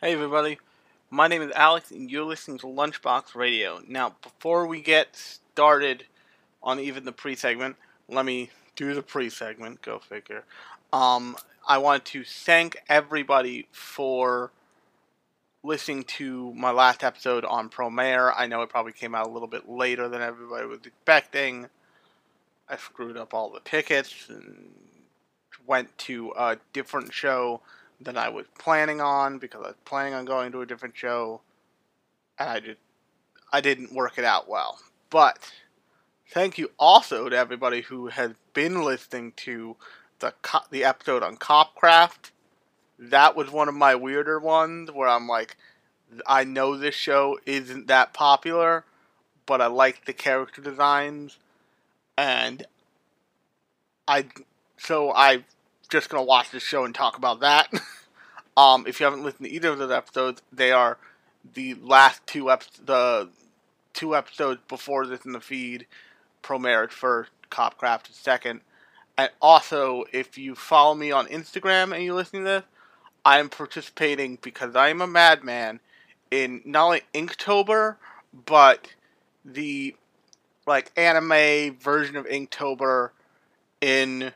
Hey everybody, my name is Alex and you're listening to Lunchbox Radio. Now, before we get started on even the pre-segment, let me do the pre-segment, go figure. Um, I want to thank everybody for listening to my last episode on Promare. I know it probably came out a little bit later than everybody was expecting. I screwed up all the tickets and went to a different show than I was planning on because I was planning on going to a different show, and I just I didn't work it out well. But thank you also to everybody who has been listening to the co- the episode on Copcraft. That was one of my weirder ones where I'm like, I know this show isn't that popular, but I like the character designs, and I so I just gonna watch this show and talk about that. um, if you haven't listened to either of those episodes, they are the last two ep- the two episodes before this in the feed. Promare first, Copcraft second. And also, if you follow me on Instagram and you're listening to this, I am participating because I am a madman in not only Inktober, but the like anime version of Inktober in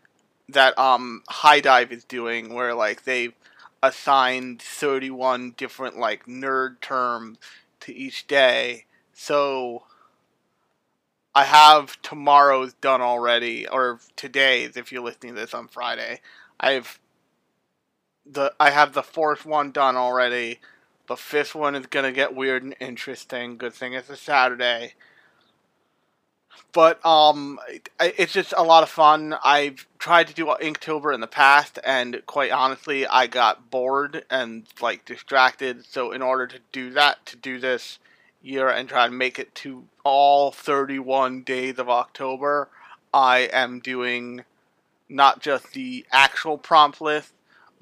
that um dive is doing where like they've assigned 31 different like nerd terms to each day. So I have tomorrow's done already or today's if you're listening to this on Friday. I've the I have the fourth one done already. The fifth one is gonna get weird and interesting. Good thing it's a Saturday but um, it's just a lot of fun. I've tried to do Inktober in the past, and quite honestly, I got bored and like distracted. So in order to do that, to do this year and try to make it to all 31 days of October, I am doing not just the actual prompt list,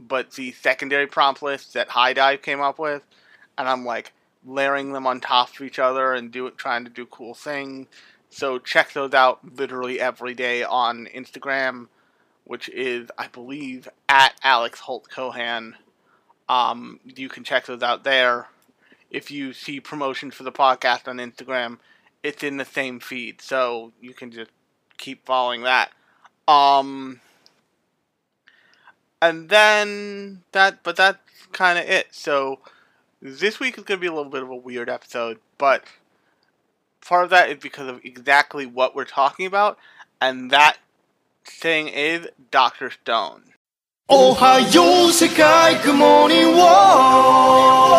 but the secondary prompt list that High Dive came up with, and I'm like layering them on top of each other and do trying to do cool things so check those out literally every day on Instagram, which is, I believe, at Alex Holt Cohan. Um, you can check those out there. If you see promotions for the podcast on Instagram, it's in the same feed, so you can just keep following that. Um, and then that, but that's kind of it. So this week is going to be a little bit of a weird episode, but part of that is because of exactly what we're talking about, and that thing is Dr. Stone. Ohio good morning, world.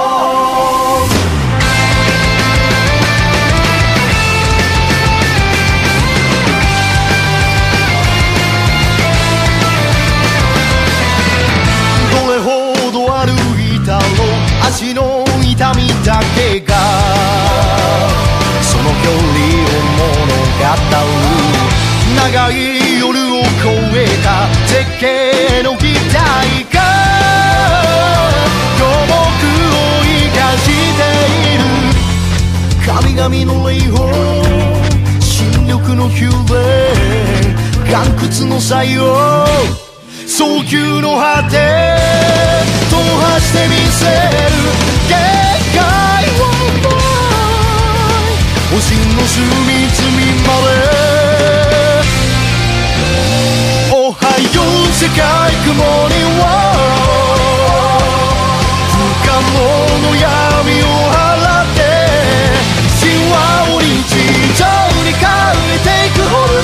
長い夜を越えた絶景の期待が五目を生かしている神々の霊峰新緑のヒューレ岩窟の採用早急の果て踏破してみせる限界を星の隅々まで。世界雲には不可能の闇を払って神話を日常に変えていく。ホル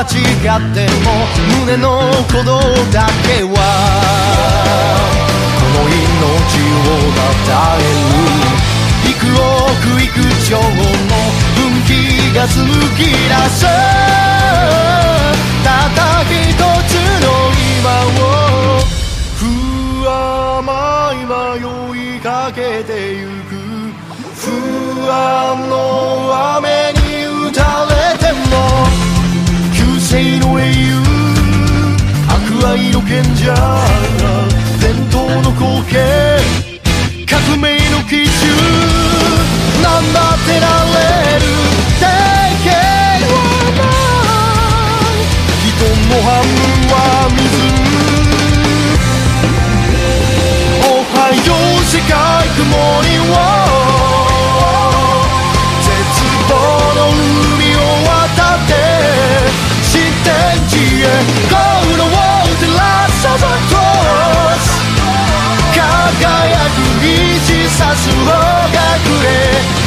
間違っても胸の鼓動だけはこの命をたたえる幾億幾兆の分岐が紡ぎ出すたった一つの今を不甘い迷いかけてゆく。不安の雨たれても性の賢者伝統の光景革命の基準なんだってられる定型はない人の半分は水おはよう世界雲には絶望の海を渡って新輝く虹さす方がくれ。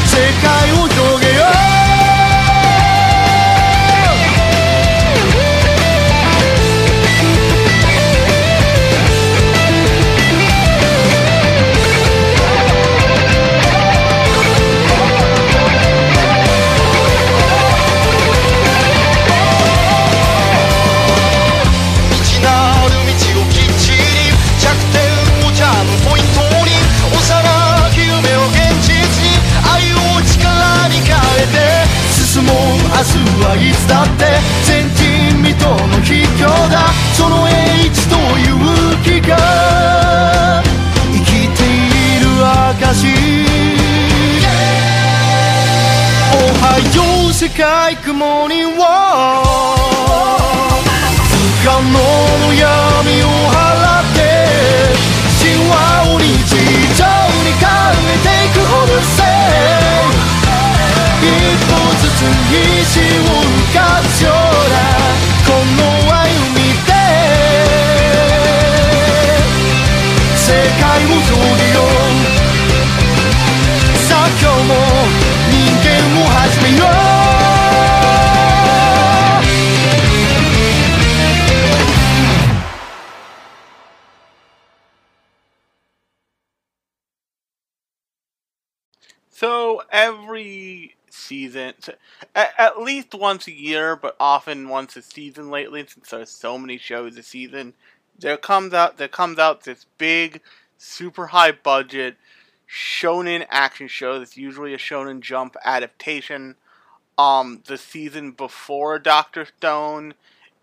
はいつだって前人未到の秘境だその英知と勇気が生きている証おはよう世界雲には不可能の闇を払って。神話を日常に変えていくほどせ石を浮かすようなこの歩みで世界を広げようさあ今日も人間を始めようSo every season, so at, at least once a year, but often once a season lately, since there's so many shows a season, there comes out there comes out this big, super high budget shonen action show. That's usually a Shonen Jump adaptation. Um, the season before Doctor Stone,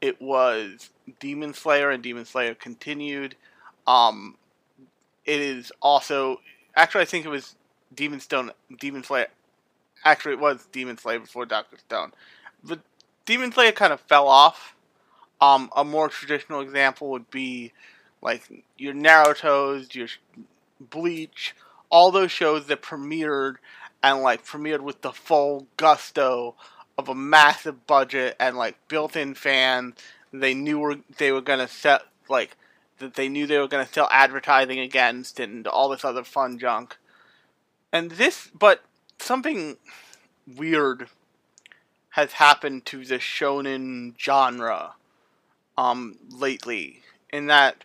it was Demon Slayer, and Demon Slayer continued. Um, it is also actually I think it was Demon Stone, Demon Slayer. Actually, it was Demon Slayer before Doctor Stone. But Demon Slayer kind of fell off. Um, a more traditional example would be like your Naruto's, your Bleach, all those shows that premiered and like premiered with the full gusto of a massive budget and like built-in fans. They knew were they were gonna set like that they knew they were gonna sell advertising against and all this other fun junk. And this, but something weird has happened to the shonen genre um lately in that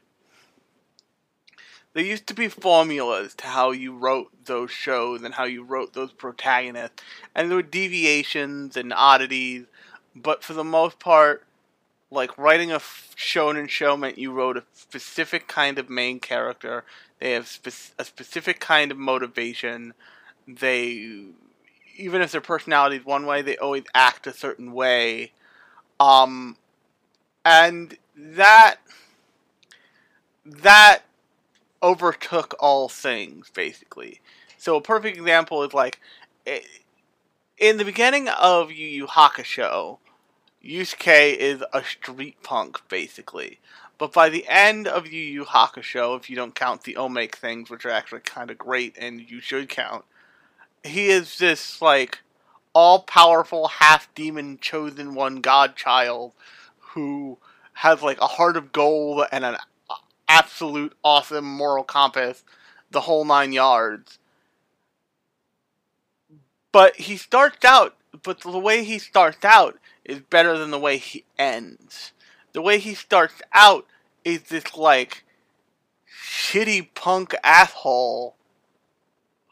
there used to be formulas to how you wrote those shows and how you wrote those protagonists and there were deviations and oddities but for the most part like writing a shonen show meant you wrote a specific kind of main character they have spe- a specific kind of motivation they even if their personality is one way they always act a certain way um and that that overtook all things basically so a perfect example is like in the beginning of Yu Yu Hakusho, Yusuke is a street punk basically. But by the end of Yu Yu Hakusho, if you don't count the Omake things, which are actually kind of great and you should count, he is this like all powerful half demon chosen one godchild who has like a heart of gold and an absolute awesome moral compass, the whole nine yards. But he starts out, but the way he starts out is better than the way he ends. The way he starts out is this like shitty punk asshole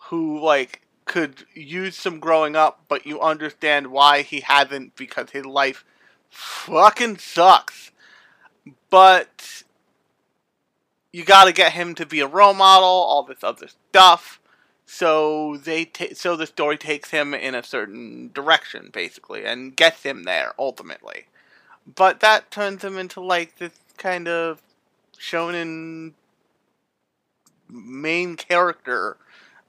who like could use some growing up, but you understand why he hasn't because his life fucking sucks. But you got to get him to be a role model, all this other stuff. So they ta- so the story takes him in a certain direction basically and gets him there ultimately. But that turns him into like this kind of shonen main character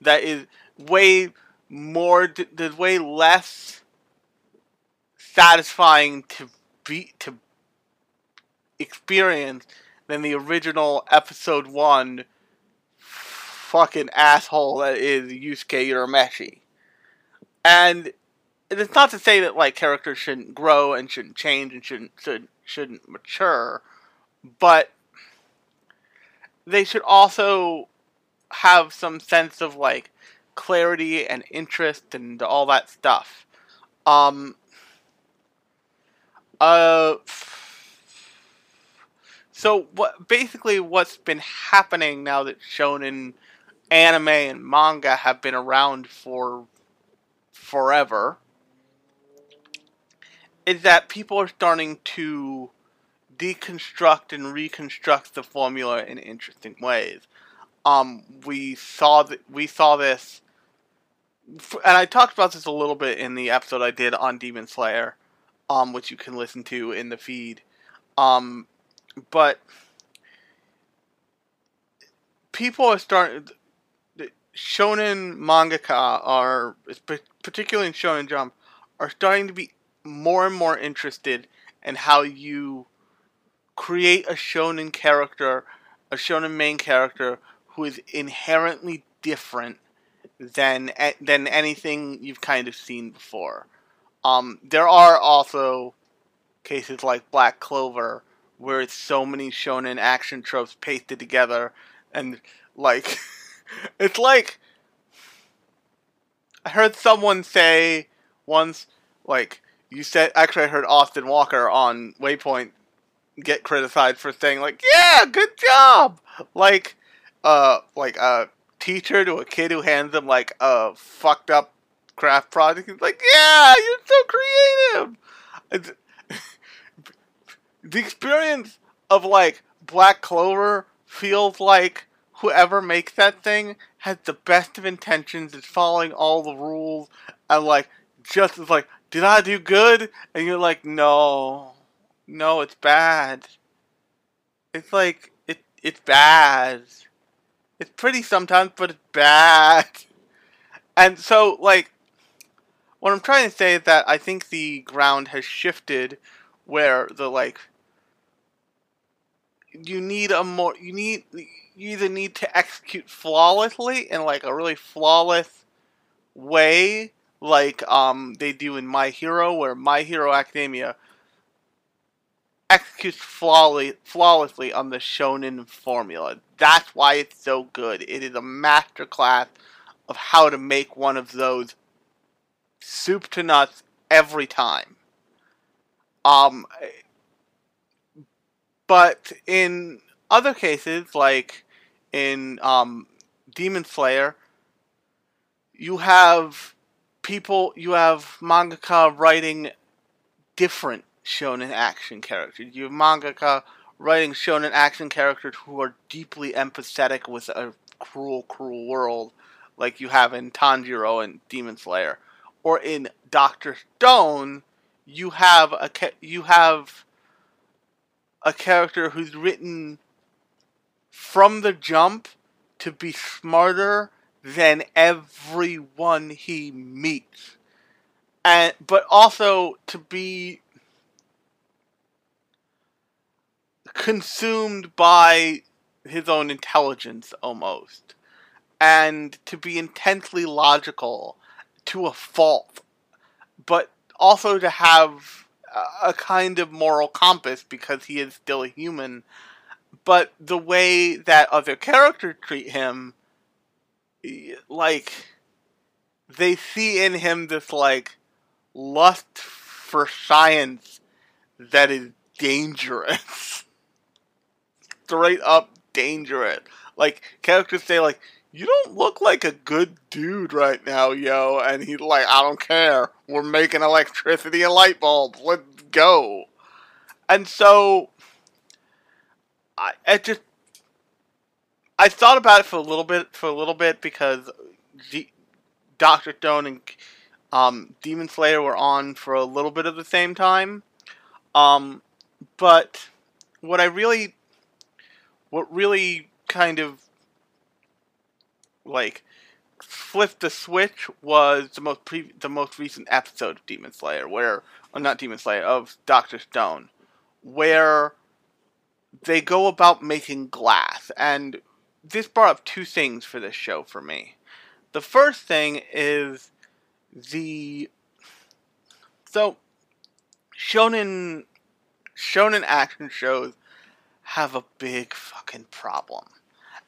that is way more there's way less satisfying to be to experience than the original episode 1 fucking asshole that is Yusuke Urameshi. And it's not to say that like characters shouldn't grow and shouldn't change and shouldn't should, shouldn't mature, but they should also have some sense of like clarity and interest and all that stuff. Um uh so what basically what's been happening now that shonen anime and manga have been around for forever is that people are starting to deconstruct and reconstruct the formula in interesting ways. Um, we saw that we saw this, and I talked about this a little bit in the episode I did on Demon Slayer, um, which you can listen to in the feed. Um, but people are starting. Shonen mangaka are, particularly in Shonen Jump, are starting to be more and more interested in how you create a shonen character, a shonen main character who is inherently different than than anything you've kind of seen before. Um, there are also cases like Black Clover where it's so many shonen action tropes pasted together and like it's like I heard someone say once like you said actually I heard Austin Walker on Waypoint get criticized for saying like, "Yeah, good job." Like uh like a teacher to a kid who hands them like a fucked up craft project. He's like, "Yeah, you're so creative." It's, the experience of like Black Clover feels like whoever makes that thing has the best of intentions, is following all the rules, and like just is like, did I do good? And you're like, no, no, it's bad. It's like it, it's bad. It's pretty sometimes, but it's bad. And so, like, what I'm trying to say is that I think the ground has shifted, where the like, you need a more, you need, you either need to execute flawlessly in like a really flawless way like um, they do in My Hero, where My Hero Academia executes flawlessly, on the shonen formula. That's why it's so good. It is a masterclass of how to make one of those soup to nuts every time. Um, but in other cases, like in um, Demon Slayer, you have people you have mangaka writing different shonen action characters. You have mangaka writing shonen action characters who are deeply empathetic with a cruel, cruel world, like you have in Tanjiro and Demon Slayer, or in Doctor Stone, you have a you have a character who's written from the jump to be smarter than everyone he meets. And but also to be consumed by his own intelligence almost. And to be intensely logical to a fault. But also to have a kind of moral compass because he is still a human. But the way that other characters treat him like they see in him this like lust for science that is dangerous. Straight up dangerous. Like characters say like you don't look like a good dude right now, yo. And he's like, I don't care. We're making electricity and light bulbs. Let's go. And so, I, it just I thought about it for a little bit for a little bit because Doctor Stone and um, Demon Slayer were on for a little bit of the same time. Um, but what I really what really kind of like flipped the switch was the most pre- the most recent episode of Demon Slayer, where well, not Demon Slayer of Doctor Stone, where they go about making glass, and this brought up two things for this show for me. The first thing is the so shonen shonen action shows have a big fucking problem.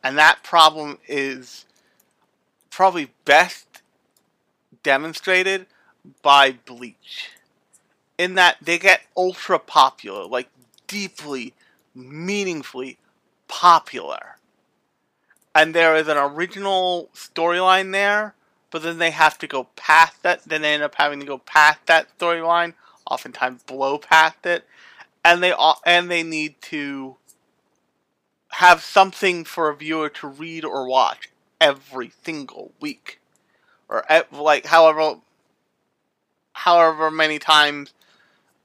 And that problem is probably best demonstrated by Bleach. In that they get ultra popular, like deeply, meaningfully popular. And there is an original storyline there, but then they have to go past that. Then they end up having to go past that storyline, oftentimes blow past it, and they and they need to have something for a viewer to read or watch every single week, or like however however many times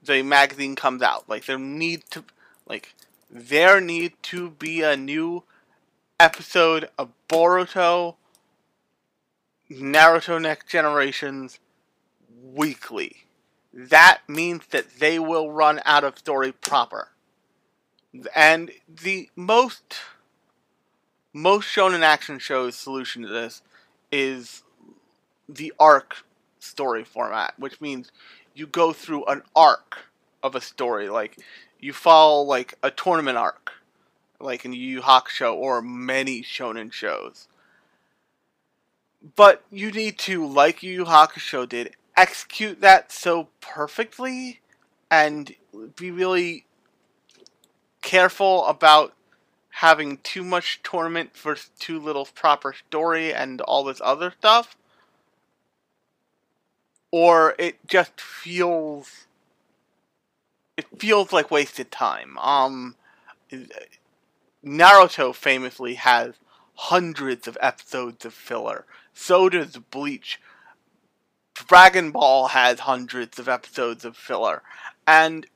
the magazine comes out. Like there need to like there need to be a new episode of Boruto Naruto Next Generations weekly. That means that they will run out of story proper. And the most most shonen action shows solution to this is the arc story format, which means you go through an arc of a story. Like you follow like a tournament arc, like in Yu Yu Hakusho or many shonen shows. But you need to, like Yu Yu Hakusho did, execute that so perfectly and be really careful about having too much tournament for too little proper story and all this other stuff. Or it just feels it feels like wasted time. Um Naruto famously has hundreds of episodes of filler. So does Bleach. Dragon Ball has hundreds of episodes of filler. And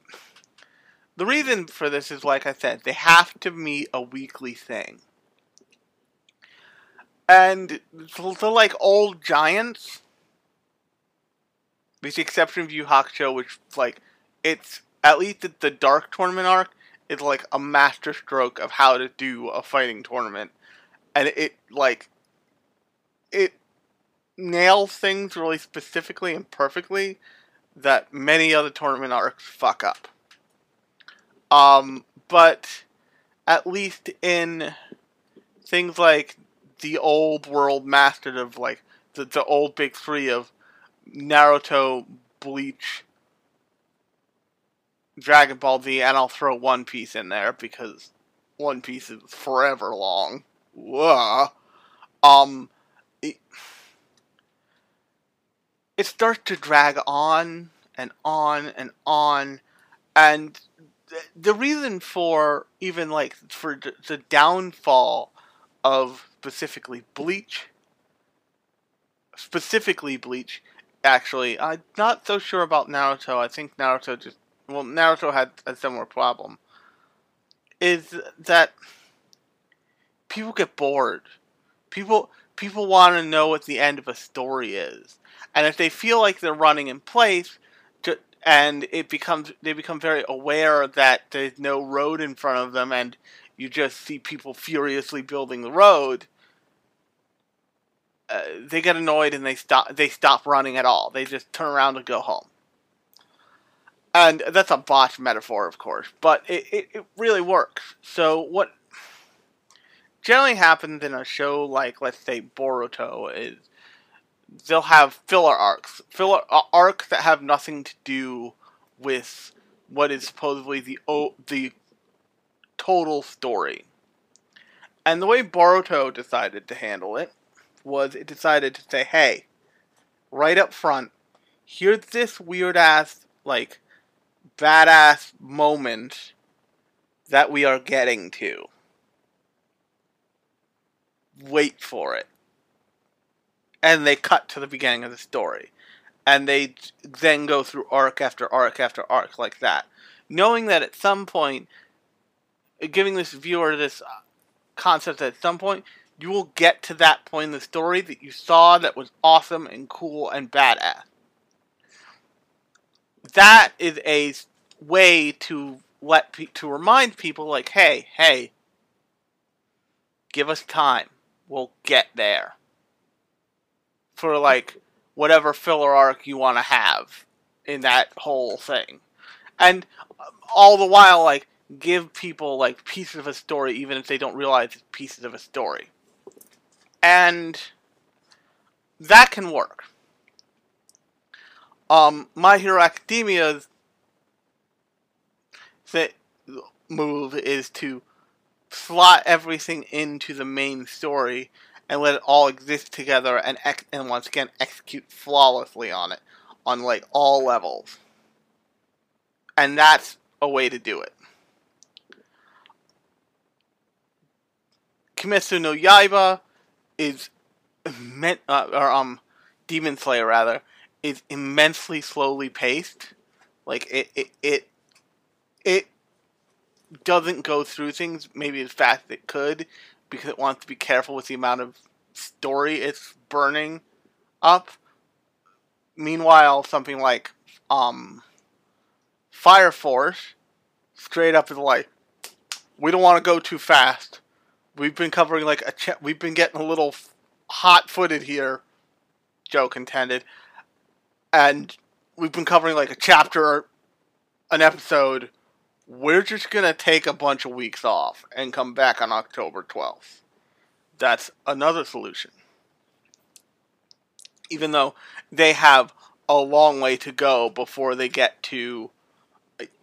the reason for this is, like I said, they have to meet a weekly thing. And the, like old giants, with the exception of Yu Hakusho, which like it's at least the Dark Tournament arc is like a masterstroke of how to do a fighting tournament, and it like it nails things really specifically and perfectly that many other tournament arcs fuck up. Um, but at least in things like the old world mastered of like the, the old big three of Naruto, Bleach, Dragon Ball Z, and I'll throw One Piece in there because One Piece is forever long. Whoa. Um, it, it starts to drag on and on and on, and the reason for even like for the downfall of specifically Bleach, specifically Bleach, actually, I'm not so sure about Naruto. I think Naruto just well, Naruto had a similar problem. Is that people get bored. People people want to know what the end of a story is, and if they feel like they're running in place, and it becomes they become very aware that there's no road in front of them and you just see people furiously building the road uh, they get annoyed and they stop they stop running at all. They just turn around and go home. And that's a botched metaphor of course but it, it, it really works. So what generally happens in a show like let's say Boruto is they'll have filler arcs, filler arcs that have nothing to do with what is supposedly the o- the total story. And the way Boruto decided to handle it was it decided to say, "Hey, right up front, here's this weird ass like badass moment that we are getting to. Wait for it." And they cut to the beginning of the story. And they then go through arc after arc after arc like that. Knowing that at some point, giving this viewer this uh, concept that at some point, you will get to that point in the story that you saw that was awesome and cool and badass. That is a way to let pe- to remind people like, hey, hey, give us time. We'll get there. For like whatever filler arc you want to have in that whole thing. And all the while like give people like pieces of a story even if they don't realize it's pieces of a story. And that can work. Um, My Hero Academia's th- move is to slot everything into the main story and let it all exist together and ex- and once again execute flawlessly on it on like all levels. And that's a way to do it. Kimetsu no Yaiba is meant uh, or um Demon Slayer rather is immensely slowly paced. Like it it it it doesn't go through things maybe as fast as it could because it wants to be careful with the amount of story it's burning up. Meanwhile, something like um Fire Force straight up is like we don't want to go too fast. We've been covering like a cha- we've been getting a little hot-footed here, joke intended, and we've been covering like a chapter, an episode. We're just gonna take a bunch of weeks off and come back on October twelfth. That's another solution. Even though they have a long way to go before they get to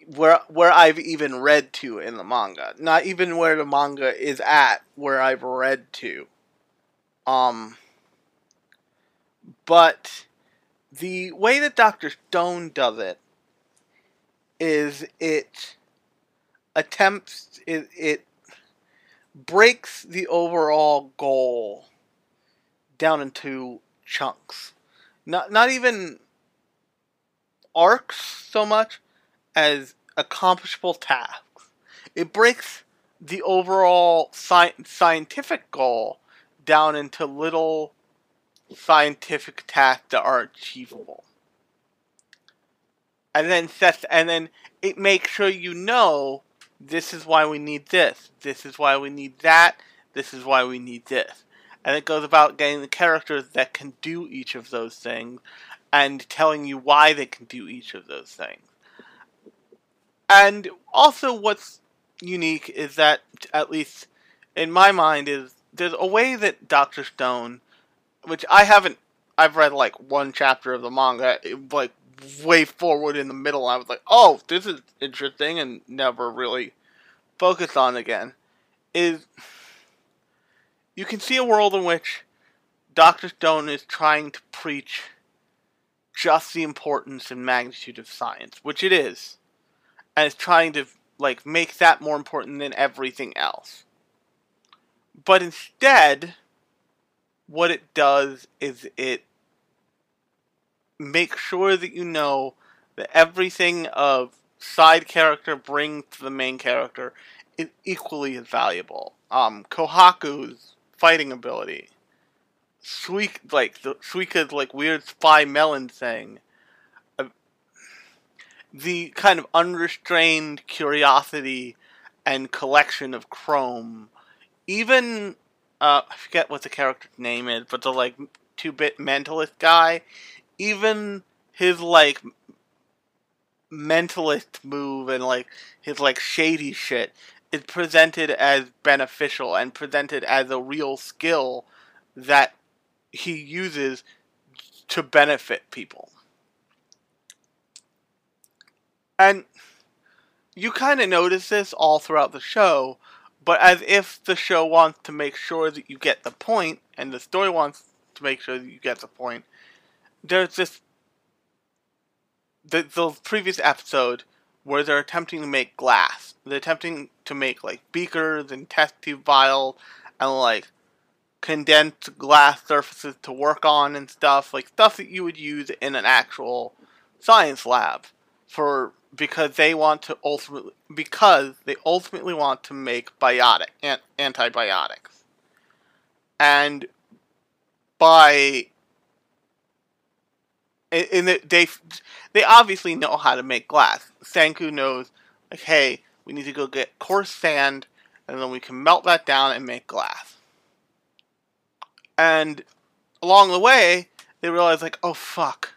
where where I've even read to in the manga. Not even where the manga is at where I've read to. Um but the way that Dr. Stone does it is it attempts it, it breaks the overall goal down into chunks. Not not even arcs so much as accomplishable tasks. It breaks the overall sci- scientific goal down into little scientific tasks that are achievable. And then sets and then it makes sure you know this is why we need this. This is why we need that. This is why we need this. And it goes about getting the characters that can do each of those things and telling you why they can do each of those things. And also, what's unique is that, at least in my mind, is there's a way that Doctor Stone, which I haven't, I've read like one chapter of the manga, like way forward in the middle. I was like, oh, this is interesting, and never really focused on again. Is you can see a world in which Doctor Stone is trying to preach just the importance and magnitude of science, which it is and is trying to like make that more important than everything else. But instead, what it does is it makes sure that you know that everything of side character brings to the main character is equally as valuable. Um, Kohaku's fighting ability, Suik like the Suika's like weird spy melon thing, the kind of unrestrained curiosity and collection of Chrome even uh, i forget what the character's name is but the like two-bit mentalist guy even his like mentalist move and like his like shady shit is presented as beneficial and presented as a real skill that he uses to benefit people. And you kind of notice this all throughout the show, but as if the show wants to make sure that you get the point, and the story wants to make sure that you get the point, there's this. The, the previous episode where they're attempting to make glass. They're attempting to make like beakers and test tube vials and like condensed glass surfaces to work on and stuff, like stuff that you would use in an actual science lab for because they want to ultimately because they ultimately want to make biotic an, antibiotics, and by the, they they obviously know how to make glass. Senku knows like, hey, we need to go get coarse sand, and then we can melt that down and make glass. And along the way, they realize like, oh fuck,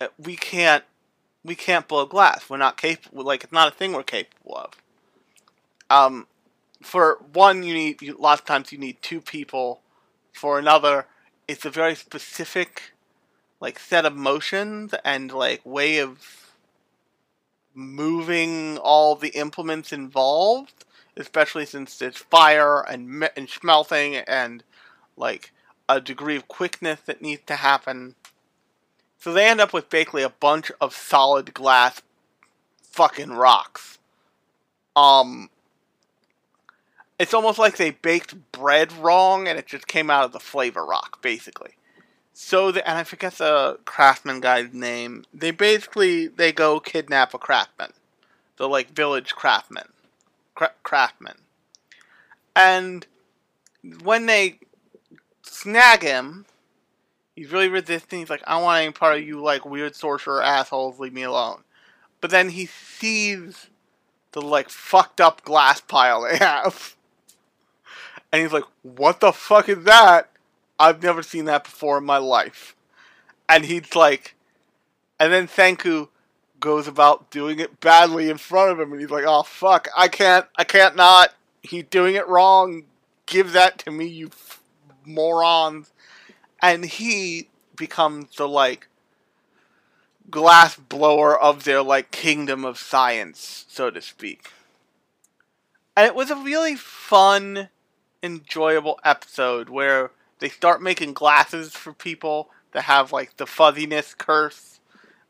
uh, we can't we can't blow glass. We're not capable. Like it's not a thing we're capable of. Um, for one, you need you, lots of times you need two people. For another, it's a very specific, like set of motions and like way of moving all the implements involved. Especially since it's fire and and smelting and like a degree of quickness that needs to happen. So they end up with basically a bunch of solid glass fucking rocks. Um it's almost like they baked bread wrong and it just came out of the flavor rock, basically. So the, and I forget the craftsman guy's name. They basically they go kidnap a craftsman, the like village craftsman, cra- craftsman, and when they snag him, he's really resisting. He's like, I don't want any part of you, like weird sorcerer assholes. Leave me alone. But then he sees the like fucked up glass pile they have, and he's like, "What the fuck is that? I've never seen that before in my life." And he's like, and then Senku goes about doing it badly in front of him, and he's like, "Oh fuck, I can't, I can't not. He's doing it wrong. Give that to me, you f- morons." and he becomes the like glass blower of their like kingdom of science, so to speak. And it was a really fun, enjoyable episode where they start making glasses for people that have like the fuzziness curse.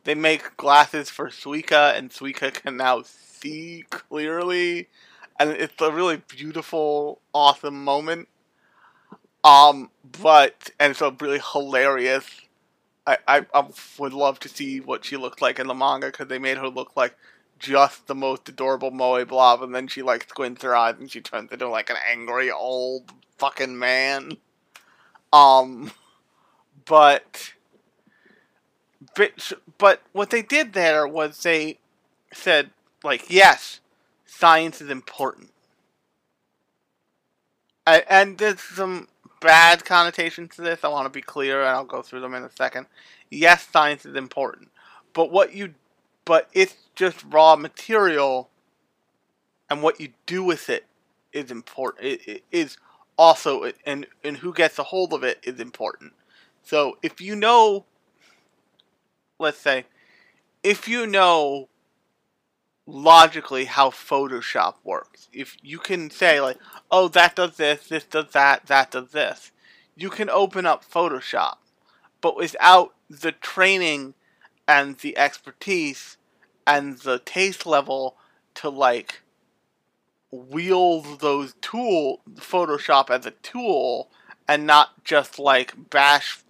They make glasses for Suika, and Suika can now see clearly, and it's a really beautiful, awesome moment. Um, but and so really hilarious. I, I, I would love to see what she looked like in the manga because they made her look like just the most adorable Moe blob, and then she like squints her eyes and she turns into like an angry old fucking man. Um, but but but what they did there was they said like yes, science is important, and, and there's some bad connotations to this. I want to be clear, and I'll go through them in a second. Yes, science is important, but what you, but it's just raw material, and what you do with it is important. It, it is also, and and who gets a hold of it is important. So if you know, let's say, if you know logically how Photoshop works. If you can say like, oh, that does this, this does that, that does this, you can open up Photoshop. But without the training and the expertise and the taste level to like wield those tool Photoshop as a tool and not just like bash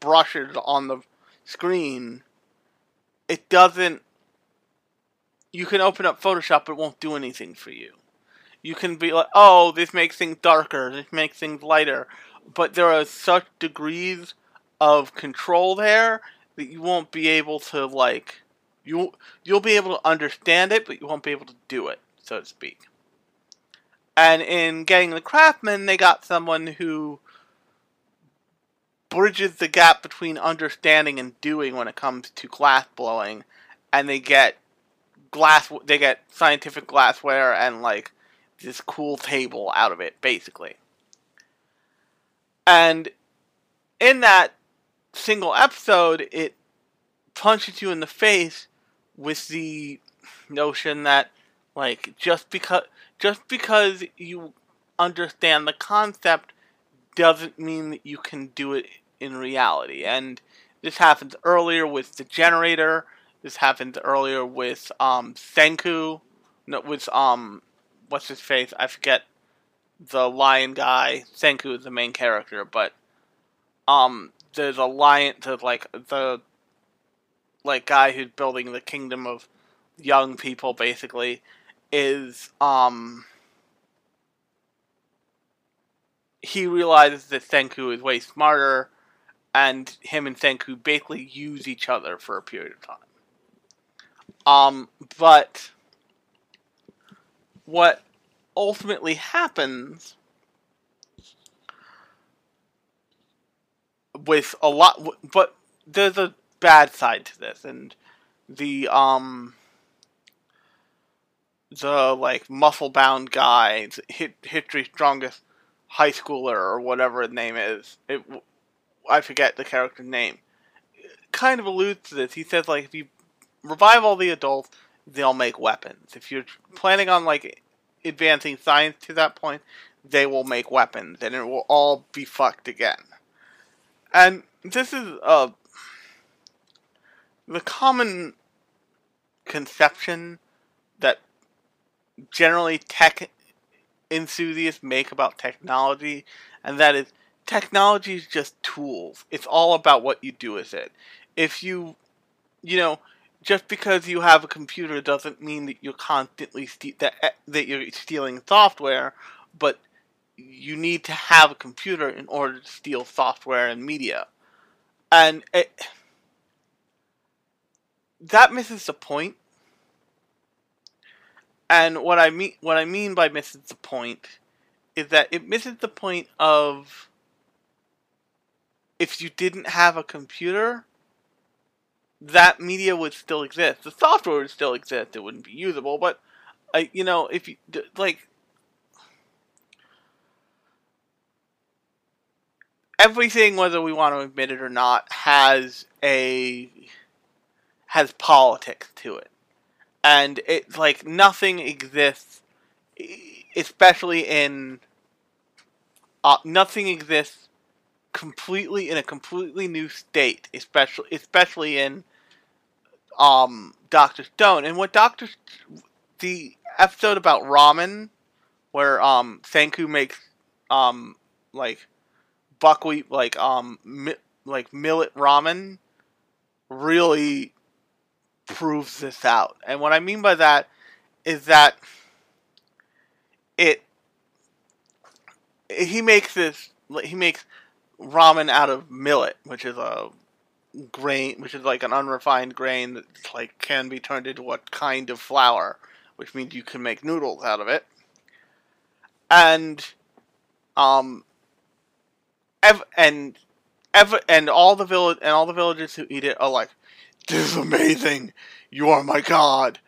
brushes on the screen, it doesn't you can open up Photoshop, but it won't do anything for you. You can be like, oh, this makes things darker, this makes things lighter, but there are such degrees of control there that you won't be able to like you you'll be able to understand it, but you won't be able to do it, so to speak. And in getting the craftsman, they got someone who bridges the gap between understanding and doing when it comes to glass blowing, and they get glass. They get scientific glassware and like this cool table out of it, basically. And in that single episode, it punches you in the face with the notion that like just because just because you understand the concept doesn't mean that you can do it in reality. And this happens earlier with the generator this happened earlier with um Senku, no, with um what's his face? I forget the lion guy. Senku is the main character, but um there's a lion to like the like guy who's building the kingdom of young people basically is um he realizes that Senku is way smarter and him and Senku basically use each other for a period of time. Um but what ultimately happens with a lot but there's a bad side to this and the um the like muscle bound guy hit history strongest high schooler or whatever his name is. It i forget the character's name. Kind of alludes to this. He says like if you revive all the adults they'll make weapons. If you're planning on like advancing science to that point they will make weapons and it will all be fucked again. And this is uh, the common conception that generally tech enthusiasts make about technology, and that is technology is just tools. It's all about what you do with it. If you, you know, just because you have a computer doesn't mean that you're constantly ste- that eh, that you're stealing software, but you need to have a computer in order to steal software and media. And it, that misses the point. And what I mean what I mean by misses the point is that it misses the point of if you didn't have a computer, that media would still exist. The software would still exist. It wouldn't be usable, but I, you know, if you like, everything, whether we want to admit it or not, has a has politics to it, and it's like nothing exists, especially in uh, nothing exists completely in a completely new state, especially especially in um Doctor Stone. And what Doctor the episode about ramen, where um Senku makes um like buckwheat like um mi- like millet ramen really proves this out. And what I mean by that is that it he makes this he makes ramen out of millet, which is a grain which is like an unrefined grain that like can be turned into what kind of flour, which means you can make noodles out of it. And um ev- and ev- and all the village and all the villagers who eat it are like, "This is amazing! You are my god."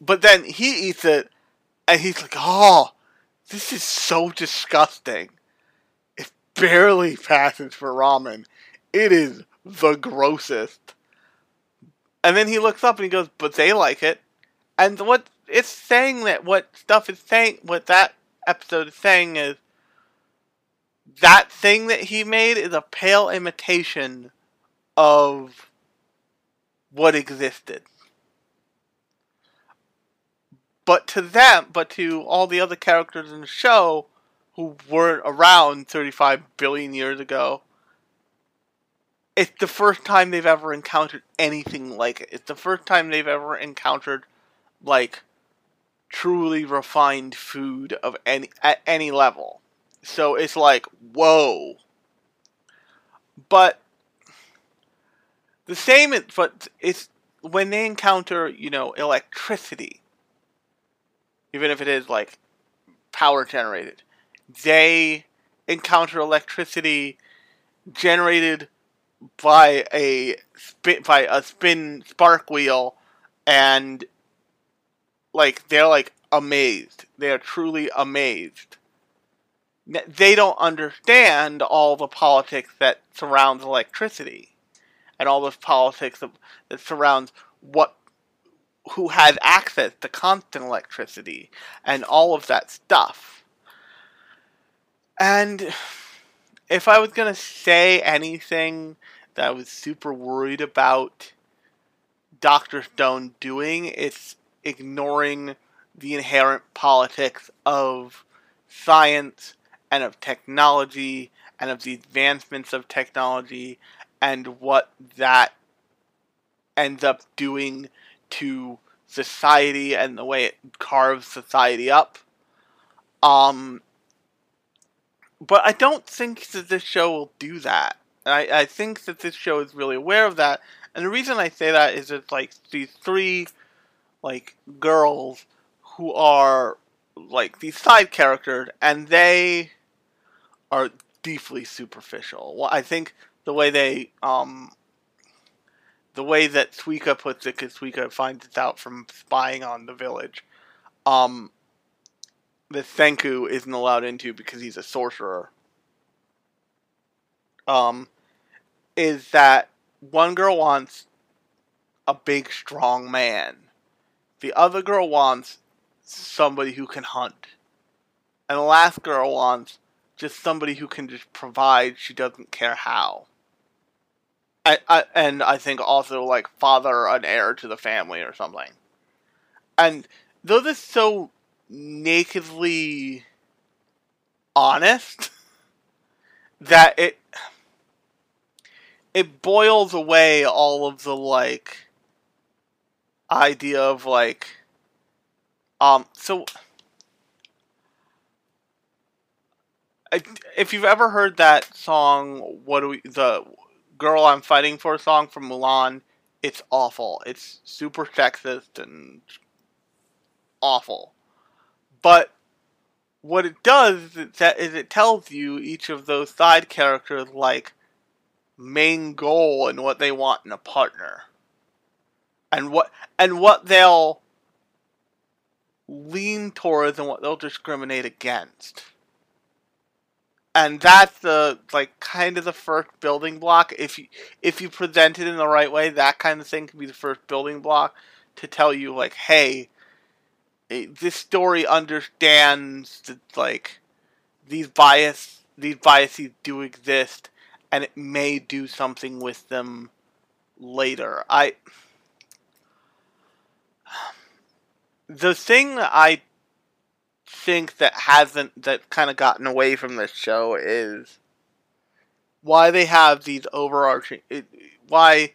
But then he eats it, and he's like, "Oh, this is so disgusting. It barely passes for ramen. It is the grossest." And then he looks up and he goes, "But they like it." And what it's saying that what stuff is saying, what that episode is saying is that thing that he made is a pale imitation of what existed. But to them, but to all the other characters in the show who weren't around 35 billion years ago, it's the first time they've ever encountered anything like it. It's the first time they've ever encountered, like, truly refined food of any at any level. So it's like, whoa. But the same, but it's when they encounter, you know, electricity, even if it is like power generated, they encounter electricity generated by a spin by a spin spark wheel, and like they're like amazed. They are truly amazed they don't understand all the politics that surrounds electricity and all the politics of, that surrounds what who has access to constant electricity and all of that stuff. And if I was going to say anything that I was super worried about Dr. Stone doing, it's ignoring the inherent politics of science and of technology and of the advancements of technology and what that ends up doing to society and the way it carves society up. Um, but I don't think that this show will do that. I, I think that this show is really aware of that. And the reason I say that is it's like these three like girls who are like these side characters and they are deeply superficial. Well, I think the way they um the way that Suika puts it, because Suika finds it out from spying on the village, um, that Senku isn't allowed into because he's a sorcerer. Um, is that one girl wants a big, strong man. The other girl wants somebody who can hunt. And the last girl wants just somebody who can just provide, she doesn't care how. I, I, and I think also like father an heir to the family or something. And though this is so nakedly honest that it it boils away all of the like idea of like um so if you've ever heard that song what do we the girl i'm fighting for song from mulan. It's awful. It's super sexist and awful. But what it does is, it tells you each of those side characters like main goal and what they want in a partner. And what and what they'll lean towards and what they'll discriminate against and that's the like kind of the first building block if you if you present it in the right way that kind of thing can be the first building block to tell you like hey eh, this story understands that like these bias these biases do exist and it may do something with them later. I the thing I think that hasn't that kind of gotten away from this show is why they have these overarching it, why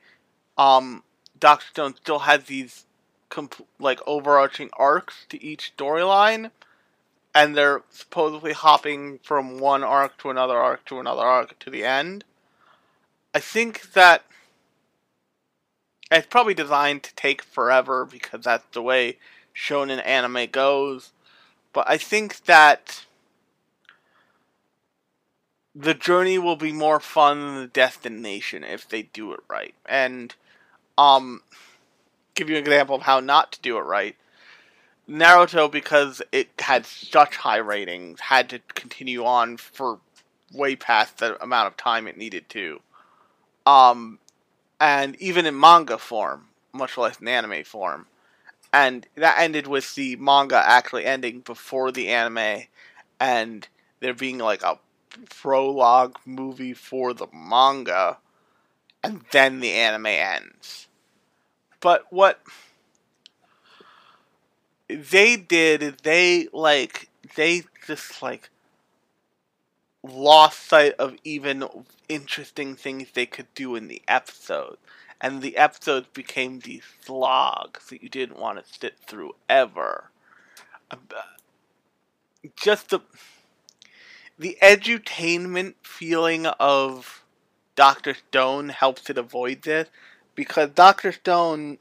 um Doctor Stone still has these comp- like overarching arcs to each storyline, and they're supposedly hopping from one arc to another arc to another arc to the end. I think that it's probably designed to take forever because that's the way shonen anime goes. But I think that the journey will be more fun than the destination if they do it right. And um give you an example of how not to do it right. Naruto, because it had such high ratings, had to continue on for way past the amount of time it needed to. Um, and even in manga form, much less in anime form. And that ended with the manga actually ending before the anime, and there being like a prologue movie for the manga, and then the anime ends. But what they did they like they just like lost sight of even interesting things they could do in the episode. And the episodes became these slogs that you didn't want to sit through ever. Just the the edutainment feeling of Doctor Stone helps it avoid this because Doctor Stone,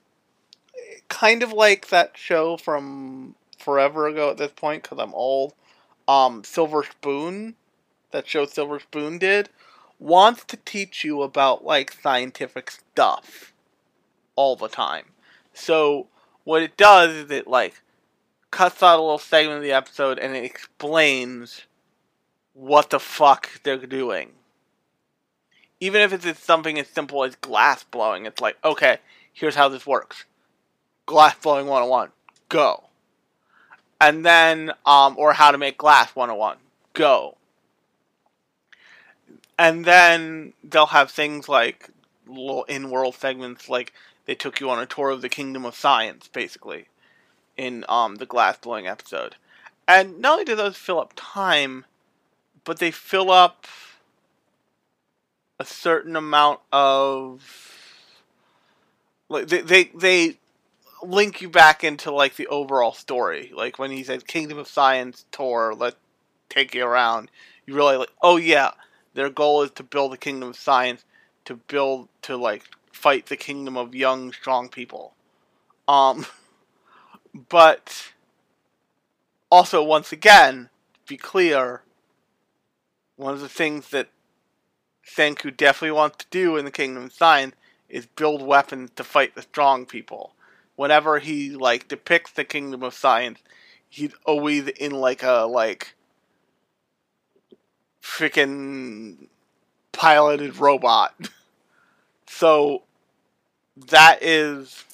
kind of like that show from forever ago at this point, because I'm old, um, Silver Spoon, that show Silver Spoon did, wants to teach you about like scientific stuff all the time. So what it does is it like cuts out a little segment of the episode and it explains what the fuck they're doing even if it's something as simple as glass blowing, it's like, okay, here's how this works. Glass blowing 101, go. And then, um, or how to make glass 101, go. And then they'll have things like little in world segments, like they took you on a tour of the kingdom of science, basically, in um, the glass blowing episode. And not only do those fill up time, but they fill up a certain amount of like they they, they link you back into like the overall story. Like when he said Kingdom of Science tour, let take you around. You really like, oh yeah, their goal is to build a kingdom of science, to build to like fight the kingdom of young, strong people. Um, but also once again, be clear. One of the things that Senku definitely wants to do in the Kingdom of Science is build weapons to fight the strong people. Whenever he like depicts the Kingdom of Science, he's always in like a like freaking piloted robot. so that is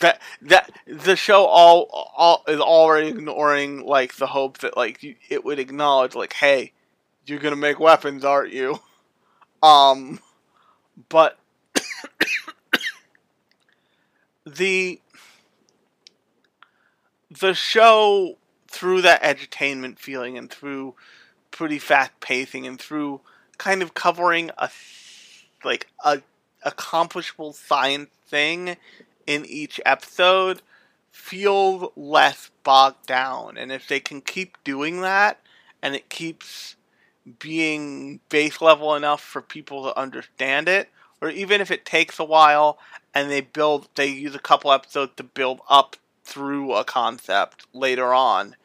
that that the show all all is already ignoring like the hope that like it would acknowledge like hey you're gonna make weapons aren't you um but the the show through that edutainment feeling and through pretty fast pacing and through kind of covering a like a accomplishable science thing in each episode feels less bogged down. And if they can keep doing that and it keeps being base level enough for people to understand it or even if it takes a while and they build they use a couple episodes to build up through a concept later on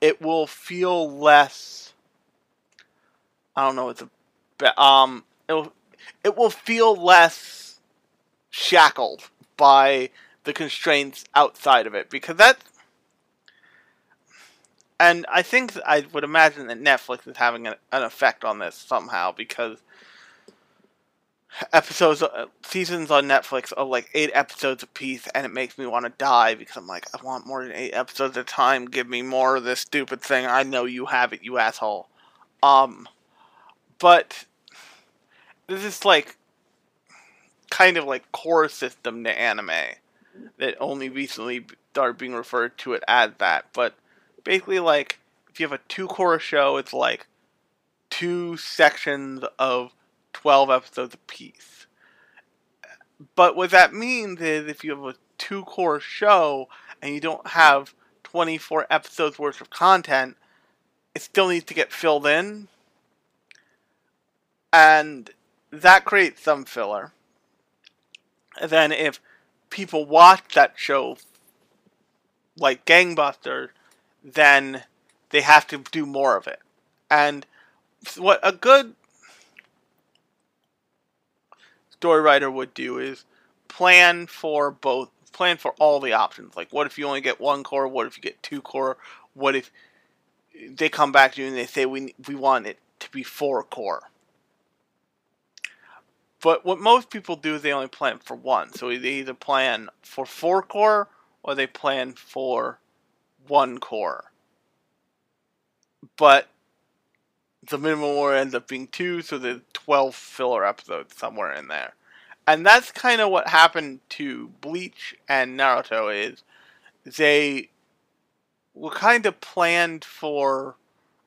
it will feel less I don't know it's a um it will, it will feel less shackled by the constraints outside of it because that. and I think I would imagine that Netflix is having an, an effect on this somehow because episodes, uh, seasons on Netflix of like eight episodes a piece, and it makes me want to die because I'm like, I want more than eight episodes at a time. Give me more of this stupid thing. I know you have it, you asshole. Um, but this is like kind of like core system to anime that only recently started being referred to it as that. But basically, like if you have a two core show, it's like two sections of 12 episodes apiece. But what that means is if you have a two core show and you don't have 24 episodes worth of content, it still needs to get filled in. And that creates some filler. And then if people watch that show like gangbusters, then they have to do more of it. And what a good story writer would do is plan for both plan for all the options. Like what if you only get one core, what if you get two core, what if they come back to you and they say we we want it to be four core. But what most people do is they only plan for one. So they either plan for four core or they plan for one core. But the minimum war ends up being two, so there's 12 filler episodes somewhere in there. And that's kind of what happened to Bleach and Naruto is they were kind of planned for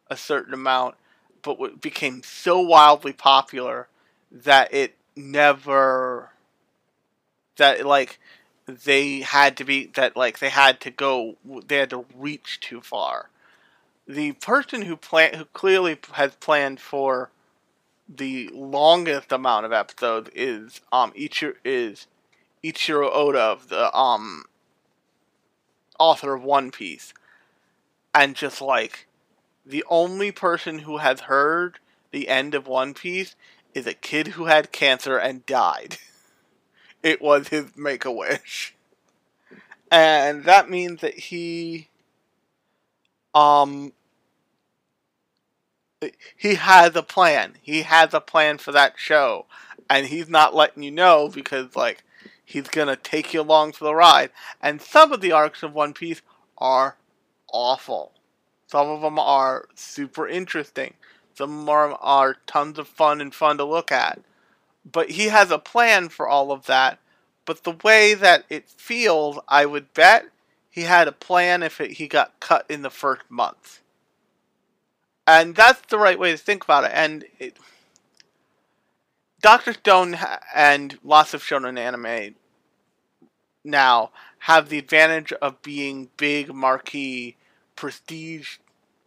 a certain amount, but became so wildly popular that it never that like they had to be that like they had to go they had to reach too far the person who plan who clearly has planned for the longest amount of episodes is um Ichiro is Ichiro Oda the um author of One Piece. And just like the only person who has heard the end of One Piece is a kid who had cancer and died. it was his make a wish. And that means that he um he has a plan. He has a plan for that show, and he's not letting you know because like he's gonna take you along for the ride. And some of the arcs of One Piece are awful. Some of them are super interesting. Some of them are tons of fun and fun to look at. But he has a plan for all of that. But the way that it feels, I would bet he had a plan if it, he got cut in the first month and that's the right way to think about it. And it, Doctor Stone and lots of shonen anime now have the advantage of being big marquee prestige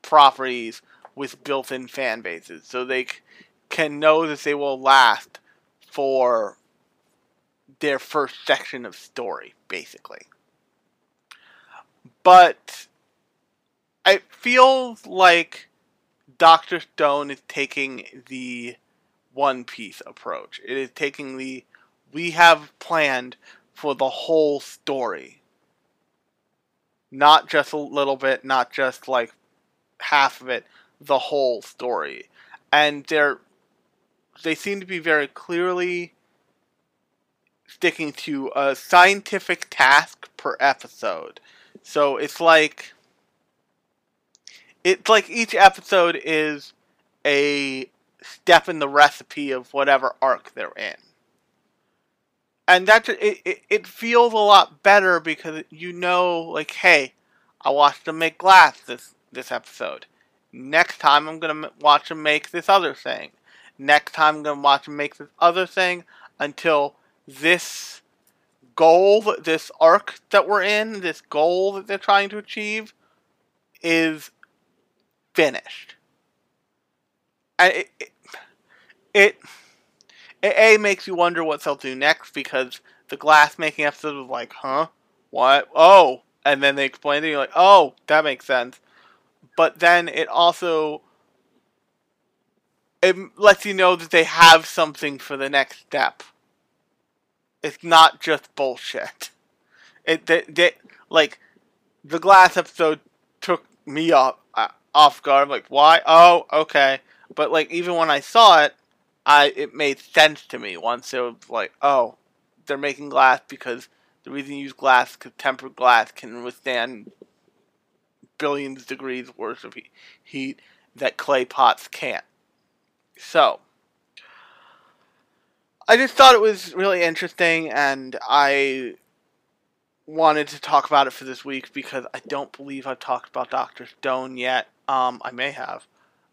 properties with built-in fan bases, so they c- can know that they will last for their first section of story, basically. But it feels like Doctor Stone is taking the One Piece approach. It is taking the we have planned for the whole story. Not just a little bit, not just like half of it, the whole story. And they're they seem to be very clearly sticking to a scientific task per episode. So it's like it's like each episode is a step in the recipe of whatever arc they're in. And that's it, it, it feels a lot better because you know like hey, I watched them make glass this this episode. Next time I'm going to watch them make this other thing. Next time I'm going to watch them make this other thing until this goal, this arc that we're in, this goal that they're trying to achieve is finished. And it, it, it, it A makes you wonder what they'll do next because the glass making episode was like, huh? What? Oh. And then they explain it, you're like, oh, that makes sense. But then it also it lets you know that they have something for the next step. It's not just bullshit. It they, they like the glass episode took me off off guard. Like, why? Oh, okay. But like even when I saw it, I it made sense to me once it was like, oh, they're making glass because the reason you use glass because tempered glass can withstand billions of degrees worth of heat that clay pots can't. So, I just thought it was really interesting, and I wanted to talk about it for this week because I don't believe I've talked about Doctor Stone yet. Um, I may have,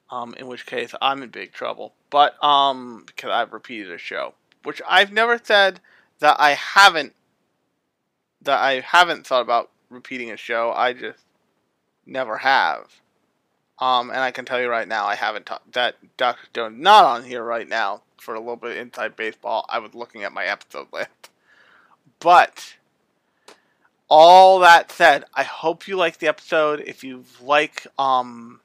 um, in which case I'm in big trouble. But um, because I've repeated a show, which I've never said that I haven't that I haven't thought about repeating a show. I just never have. Um, and I can tell you right now, I haven't talked that Doctor Stone not on here right now for a little bit of inside baseball. I was looking at my episode list, but all that said, I hope you like the episode. If you like um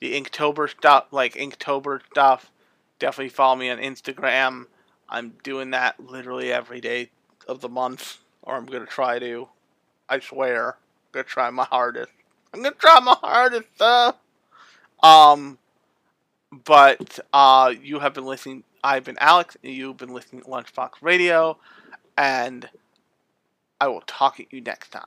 the Inktober stuff, like Inktober stuff, definitely follow me on Instagram. I'm doing that literally every day of the month, or I'm gonna try to. I swear, I'm gonna try my hardest. I'm gonna try my hardest, though. Um, but uh, you have been listening. I've been Alex, and you've been listening to Lunchbox Radio, and I will talk at you next time.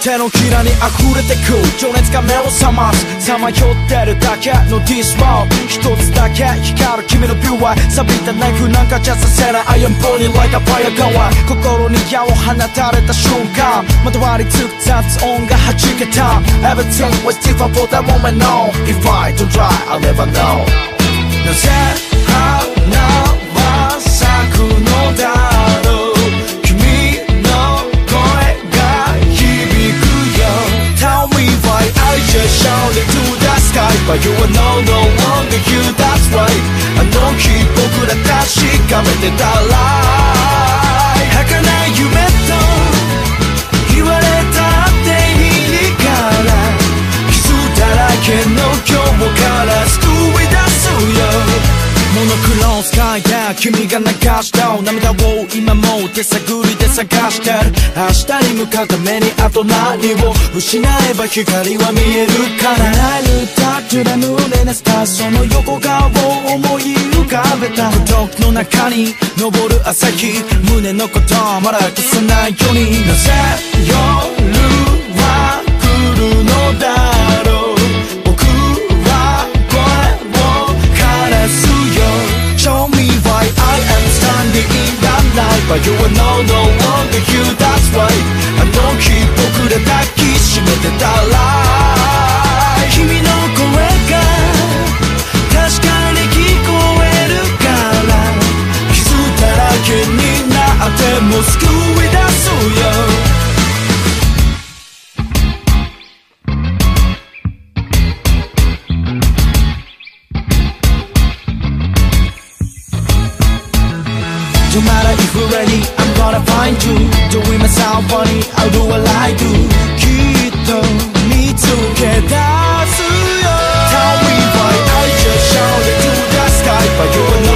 手のひらに溢れてく。情熱が目を覚ます。さまよってるだけのディスモー。一つだけ光る。君のビューは。錆びたナイフなんかじゃさせない。I am burning like a fire going 心に矢を放たれた瞬間。まとわりつく雑音が弾けた。Everything was different for that moment no If I don't try I'll never know. なぜ花は咲くのだ？Shout into the sky But you are no, no longer you, that's right あの日僕ら確かめてた Lie 儚い夢と言われたっていいから傷だらけの今日から救うモノクロースカイで君が流した涙を今も手探りで探してる明日に向かうためにあと何を失えば光は見えるからライルタッチで胸なスターその横顔を思い浮かべた孤独の中に昇る朝日胸のことまだ消さないようになぜ夜はば You no no no That's why あの日僕ら抱きしめてたら君の声が確かに聞こえるから傷だらけになっても救い出すよ。I'm gonna find you Doing myself funny, I'll do what I do きっと見つけ出すよ Tell me why I just shouted to the sky But you were